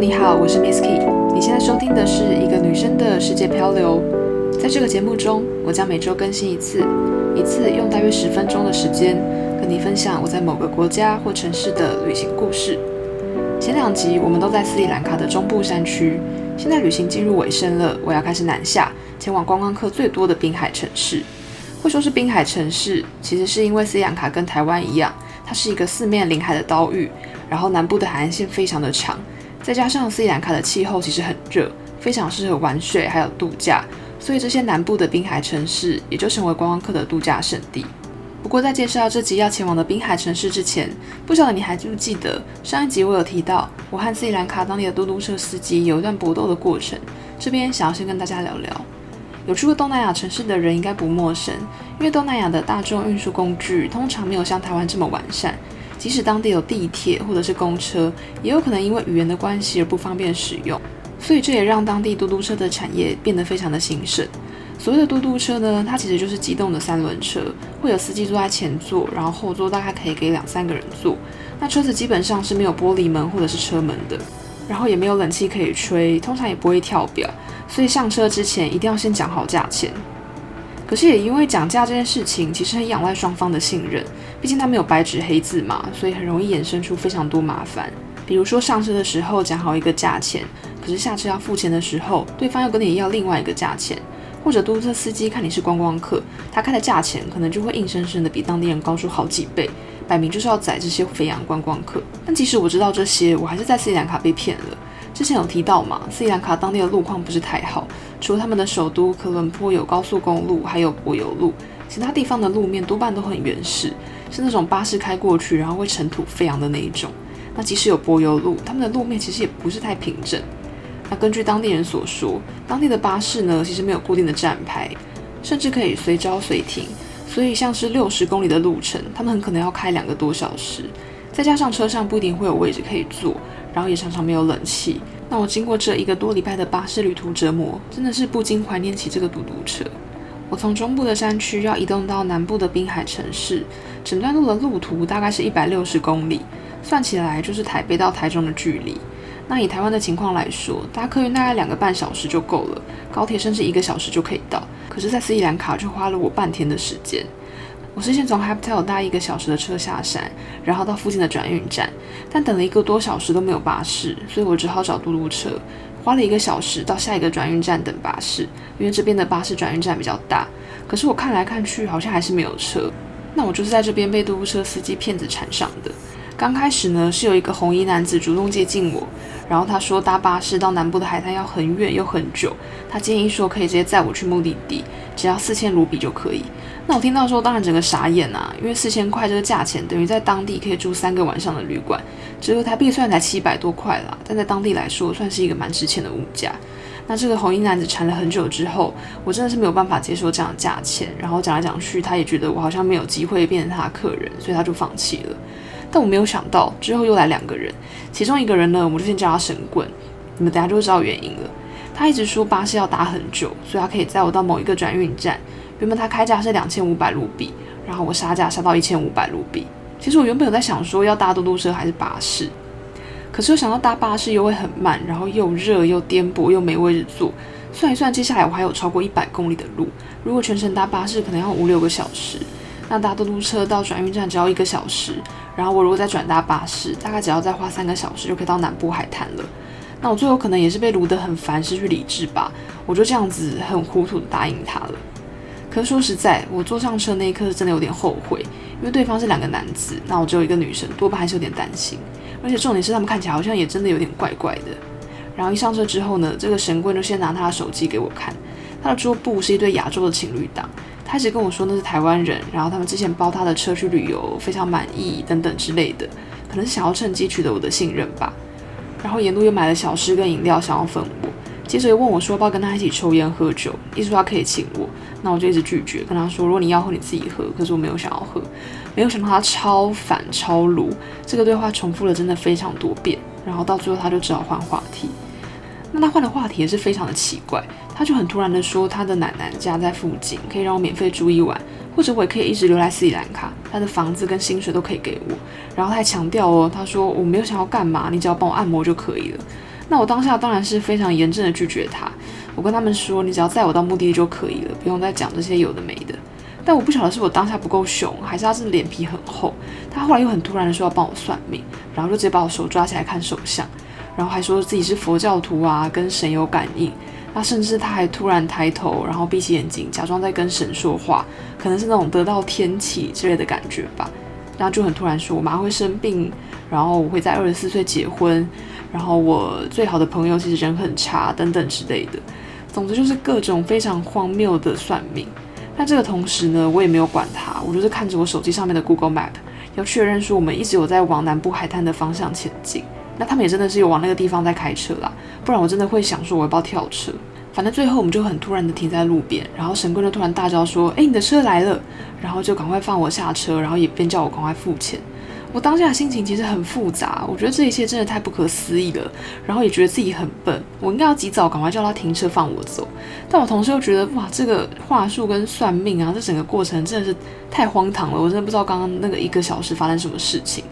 你好，我是 Miss Key。你现在收听的是一个女生的世界漂流。在这个节目中，我将每周更新一次，一次用大约十分钟的时间，跟你分享我在某个国家或城市的旅行故事。前两集我们都在斯里兰卡的中部山区，现在旅行进入尾声了，我要开始南下，前往观光客最多的滨海城市。会说是滨海城市，其实是因为斯里兰卡跟台湾一样，它是一个四面临海的岛屿，然后南部的海岸线非常的长。再加上斯里兰卡的气候其实很热，非常适合玩水还有度假，所以这些南部的滨海城市也就成为观光客的度假胜地。不过在介绍这集要前往的滨海城市之前，不晓得你还记不记得上一集我有提到我和斯里兰卡当地的嘟嘟车司机有一段搏斗的过程，这边想要先跟大家聊聊。有去过东南亚城市的人应该不陌生，因为东南亚的大众运输工具通常没有像台湾这么完善。即使当地有地铁或者是公车，也有可能因为语言的关系而不方便使用，所以这也让当地嘟嘟车的产业变得非常的兴盛。所谓的嘟嘟车呢，它其实就是机动的三轮车，会有司机坐在前座，然后后座大概可以给两三个人坐。那车子基本上是没有玻璃门或者是车门的，然后也没有冷气可以吹，通常也不会跳表，所以上车之前一定要先讲好价钱。可是也因为讲价这件事情，其实很仰赖双方的信任。毕竟它没有白纸黑字嘛，所以很容易衍生出非常多麻烦。比如说上车的时候讲好一个价钱，可是下车要付钱的时候，对方又跟你要另外一个价钱。或者嘟嘟车司机看你是观光客，他开的价钱可能就会硬生生的比当地人高出好几倍，摆明就是要宰这些肥羊观光客。但即使我知道这些，我还是在斯里兰卡被骗了。之前有提到嘛，斯里兰卡当地的路况不是太好，除了他们的首都科伦坡有高速公路，还有柏油路，其他地方的路面多半都很原始，是那种巴士开过去然后会尘土飞扬的那一种。那即使有柏油路，他们的路面其实也不是太平整。那根据当地人所说，当地的巴士呢，其实没有固定的站牌，甚至可以随招随停，所以像是六十公里的路程，他们很可能要开两个多小时。再加上车上不一定会有位置可以坐，然后也常常没有冷气。那我经过这一个多礼拜的巴士旅途折磨，真的是不禁怀念起这个嘟嘟车。我从中部的山区要移动到南部的滨海城市，整段路的路途大概是一百六十公里，算起来就是台北到台中的距离。那以台湾的情况来说，搭客运大概两个半小时就够了，高铁甚至一个小时就可以到。可是，在斯里兰卡就花了我半天的时间。我是先从 Haptel 搭一个小时的车下山，然后到附近的转运站，但等了一个多小时都没有巴士，所以我只好找嘟嘟车。花了一个小时到下一个转运站等巴士，因为这边的巴士转运站比较大。可是我看来看去好像还是没有车。那我就是在这边被嘟嘟车司机骗子缠上的。刚开始呢是有一个红衣男子主动接近我，然后他说搭巴士到南部的海滩要很远又很久，他建议说可以直接载我去目的地，只要四千卢比就可以。那我听到说当然整个傻眼啊，因为四千块这个价钱等于在当地可以住三个晚上的旅馆。折合台币算才七百多块啦，但在当地来说算是一个蛮值钱的物价。那这个红衣男子缠了很久之后，我真的是没有办法接受这样的价钱。然后讲来讲去，他也觉得我好像没有机会变成他的客人，所以他就放弃了。但我没有想到之后又来两个人，其中一个人呢，我就先叫他神棍，你们等下就会知道原因了。他一直说巴士要搭很久，所以他可以载我到某一个转运站。原本他开价是两千五百卢比，然后我杀价杀到一千五百卢比。其实我原本有在想说要搭嘟嘟车还是巴士，可是又想到搭巴士又会很慢，然后又热又颠簸又没位置坐。算一算，接下来我还有超过一百公里的路，如果全程搭巴士可能要五六个小时，那搭嘟嘟车到转运站只要一个小时，然后我如果再转搭巴士，大概只要再花三个小时就可以到南部海滩了。那我最后可能也是被撸得很烦，失去理智吧，我就这样子很糊涂的答应他了。可是说实在，我坐上车那一刻是真的有点后悔。因为对方是两个男子，那我只有一个女生，多半还是有点担心。而且重点是他们看起来好像也真的有点怪怪的。然后一上车之后呢，这个神棍就先拿他的手机给我看，他的桌布是一对亚洲的情侣档。他一直跟我说那是台湾人，然后他们之前包他的车去旅游，非常满意等等之类的，可能是想要趁机取得我的信任吧。然后沿路又买了小吃跟饮料，想要分我。接着又问我说要不要跟他一起抽烟喝酒，意思说他可以请我，那我就一直拒绝，跟他说如果你要喝你自己喝，可是我没有想要喝，没有想到他超反超卢，这个对话重复了真的非常多遍，然后到最后他就只好换话题，那他换的话题也是非常的奇怪，他就很突然的说他的奶奶家在附近，可以让我免费住一晚，或者我也可以一直留在斯里兰卡，他的房子跟薪水都可以给我，然后他还强调哦，他说我没有想要干嘛，你只要帮我按摩就可以了。那我当下当然是非常严正的拒绝他。我跟他们说：“你只要载我到目的地就可以了，不用再讲这些有的没的。”但我不晓得是我当下不够凶，还是他是脸皮很厚。他后来又很突然的说要帮我算命，然后就直接把我手抓起来看手相，然后还说自己是佛教徒啊，跟神有感应。那甚至他还突然抬头，然后闭起眼睛，假装在跟神说话，可能是那种得到天启之类的感觉吧。然后就很突然说，我妈会生病，然后我会在二十四岁结婚，然后我最好的朋友其实人很差等等之类的。总之就是各种非常荒谬的算命。那这个同时呢，我也没有管他，我就是看着我手机上面的 Google Map，要确认说我们一直有在往南部海滩的方向前进。那他们也真的是有往那个地方在开车啦，不然我真的会想说我要不要跳车。反正最后我们就很突然的停在路边，然后神棍就突然大叫说：“哎，你的车来了！”然后就赶快放我下车，然后也边叫我赶快付钱。我当下的心情其实很复杂，我觉得这一切真的太不可思议了，然后也觉得自己很笨，我应该要及早赶快叫他停车放我走。但我同时又觉得，哇，这个话术跟算命啊，这整个过程真的是太荒唐了，我真的不知道刚刚那个一个小时发生什么事情。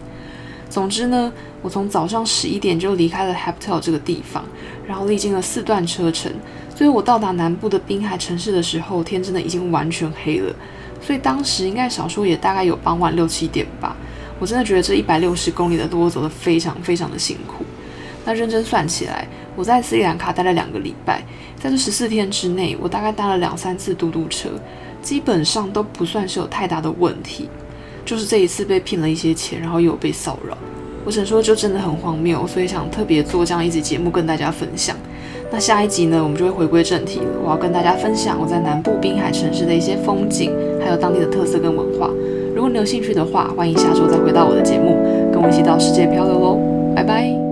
总之呢，我从早上十一点就离开了 Haptol 这个地方，然后历经了四段车程，最后我到达南部的滨海城市的时候，天真的已经完全黑了。所以当时应该少说也大概有傍晚六七点吧。我真的觉得这一百六十公里的路我走得非常非常的辛苦。那认真算起来，我在斯里兰卡待了两个礼拜，在这十四天之内，我大概搭了两三次嘟嘟车，基本上都不算是有太大的问题。就是这一次被骗了一些钱，然后又被骚扰，我只能说就真的很荒谬，所以想特别做这样一集节目跟大家分享。那下一集呢，我们就会回归正题了，我要跟大家分享我在南部滨海城市的一些风景，还有当地的特色跟文化。如果你有兴趣的话，欢迎下周再回到我的节目，跟我一起到世界漂流喽，拜拜。